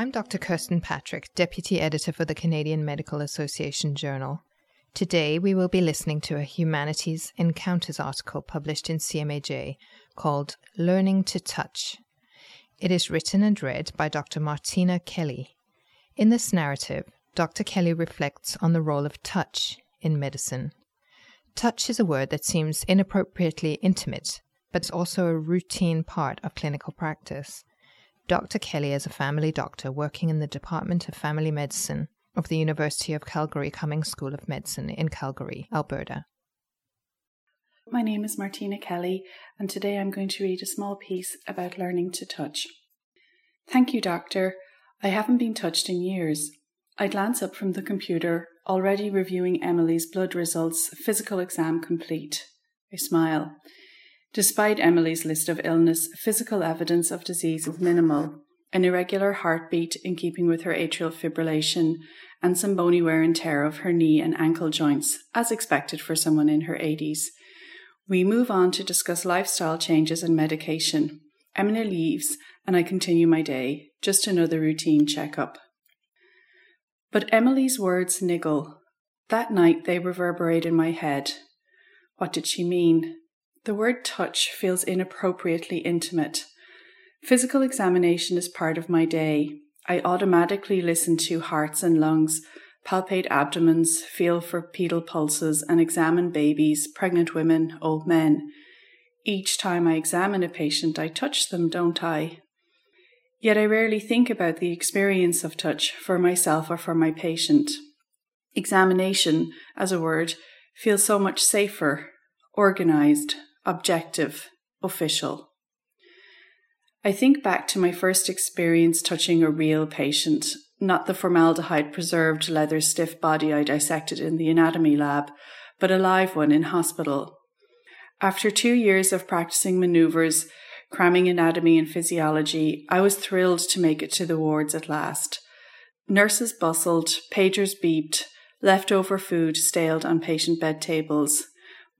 I'm Dr. Kirsten Patrick, Deputy Editor for the Canadian Medical Association Journal. Today we will be listening to a Humanities Encounters article published in CMAJ called Learning to Touch. It is written and read by Dr. Martina Kelly. In this narrative, Dr. Kelly reflects on the role of touch in medicine. Touch is a word that seems inappropriately intimate, but it's also a routine part of clinical practice. Dr. Kelly is a family doctor working in the Department of Family Medicine of the University of Calgary Cummings School of Medicine in Calgary, Alberta. My name is Martina Kelly, and today I'm going to read a small piece about learning to touch. Thank you, Doctor. I haven't been touched in years. I glance up from the computer, already reviewing Emily's blood results, physical exam complete. I smile. Despite Emily's list of illness, physical evidence of disease is minimal. An irregular heartbeat in keeping with her atrial fibrillation, and some bony wear and tear of her knee and ankle joints, as expected for someone in her 80s. We move on to discuss lifestyle changes and medication. Emily leaves, and I continue my day, just another routine checkup. But Emily's words niggle. That night they reverberate in my head. What did she mean? The word touch feels inappropriately intimate. Physical examination is part of my day. I automatically listen to hearts and lungs, palpate abdomens, feel for pedal pulses, and examine babies, pregnant women, old men. Each time I examine a patient, I touch them, don't I? Yet I rarely think about the experience of touch for myself or for my patient. Examination, as a word, feels so much safer, organized, objective, official. I think back to my first experience touching a real patient, not the formaldehyde preserved leather stiff body I dissected in the anatomy lab, but a live one in hospital. After two years of practicing maneuvers, cramming anatomy and physiology, I was thrilled to make it to the wards at last. Nurses bustled, pagers beeped, leftover food staled on patient bed tables.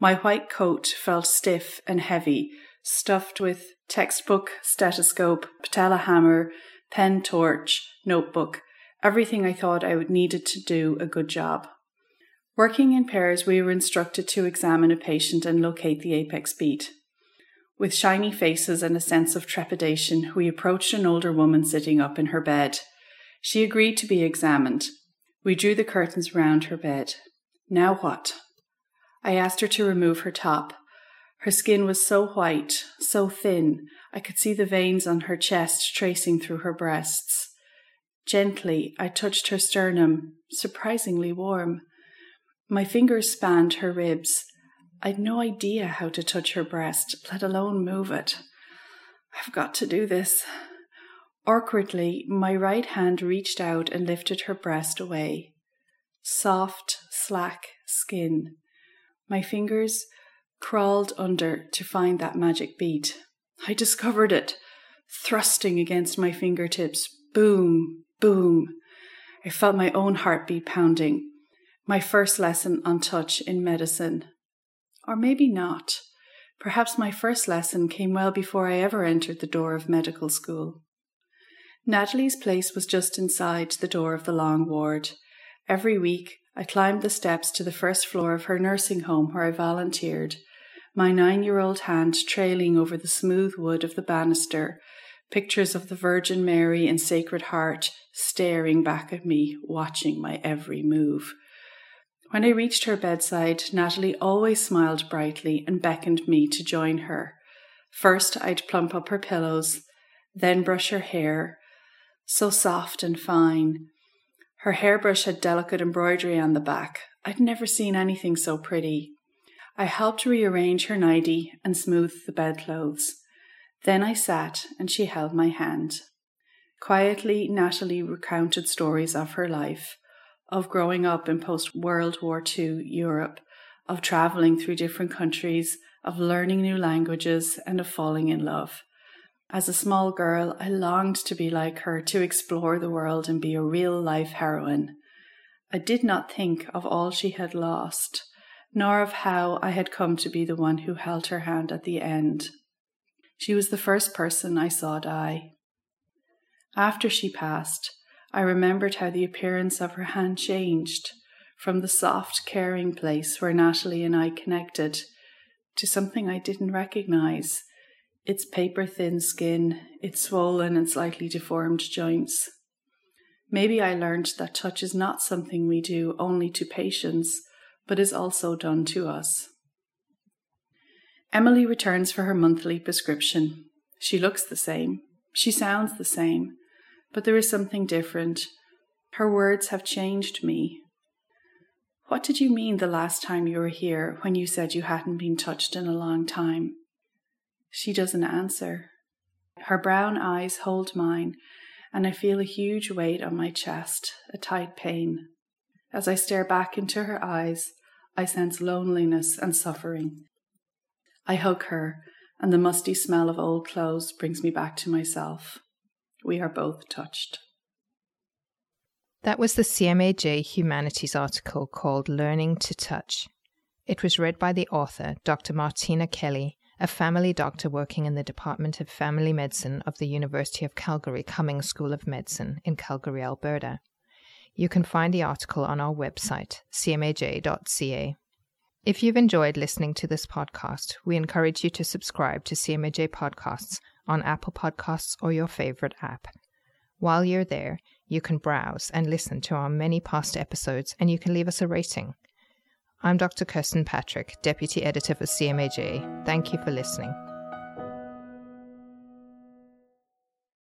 My white coat felt stiff and heavy, stuffed with textbook, stethoscope, patella hammer, pen torch, notebook, everything I thought I would needed to do a good job. Working in pairs, we were instructed to examine a patient and locate the apex beat. With shiny faces and a sense of trepidation, we approached an older woman sitting up in her bed. She agreed to be examined. We drew the curtains round her bed. Now what? I asked her to remove her top. Her skin was so white, so thin, I could see the veins on her chest tracing through her breasts. Gently, I touched her sternum, surprisingly warm. My fingers spanned her ribs. I'd no idea how to touch her breast, let alone move it. I've got to do this. Awkwardly, my right hand reached out and lifted her breast away. Soft, slack skin. My fingers crawled under to find that magic beat. I discovered it, thrusting against my fingertips. Boom, boom. I felt my own heartbeat pounding. My first lesson on touch in medicine. Or maybe not. Perhaps my first lesson came well before I ever entered the door of medical school. Natalie's place was just inside the door of the long ward. Every week, I climbed the steps to the first floor of her nursing home where I volunteered, my nine year old hand trailing over the smooth wood of the banister, pictures of the Virgin Mary and Sacred Heart staring back at me, watching my every move. When I reached her bedside, Natalie always smiled brightly and beckoned me to join her. First, I'd plump up her pillows, then brush her hair, so soft and fine, her hairbrush had delicate embroidery on the back. I'd never seen anything so pretty. I helped rearrange her nightie and smooth the bedclothes. Then I sat and she held my hand. Quietly, Natalie recounted stories of her life, of growing up in post World War II Europe, of traveling through different countries, of learning new languages, and of falling in love. As a small girl, I longed to be like her, to explore the world and be a real life heroine. I did not think of all she had lost, nor of how I had come to be the one who held her hand at the end. She was the first person I saw die. After she passed, I remembered how the appearance of her hand changed from the soft, caring place where Natalie and I connected to something I didn't recognize its paper thin skin, its swollen and slightly deformed joints. Maybe I learned that touch is not something we do only to patients, but is also done to us. Emily returns for her monthly prescription. She looks the same. She sounds the same. But there is something different. Her words have changed me. What did you mean the last time you were here when you said you hadn't been touched in a long time? She doesn't answer. Her brown eyes hold mine, and I feel a huge weight on my chest, a tight pain. As I stare back into her eyes, I sense loneliness and suffering. I hug her, and the musty smell of old clothes brings me back to myself. We are both touched. That was the CMAJ Humanities article called Learning to Touch. It was read by the author, Dr. Martina Kelly, a family doctor working in the Department of Family Medicine of the University of Calgary Cummings School of Medicine in Calgary, Alberta. You can find the article on our website, cmaj.ca. If you've enjoyed listening to this podcast, we encourage you to subscribe to CMAJ Podcasts on Apple Podcasts or your favorite app. While you're there, you can browse and listen to our many past episodes and you can leave us a rating. I'm Dr. Kirsten Patrick, Deputy Editor for CMAJ. Thank you for listening.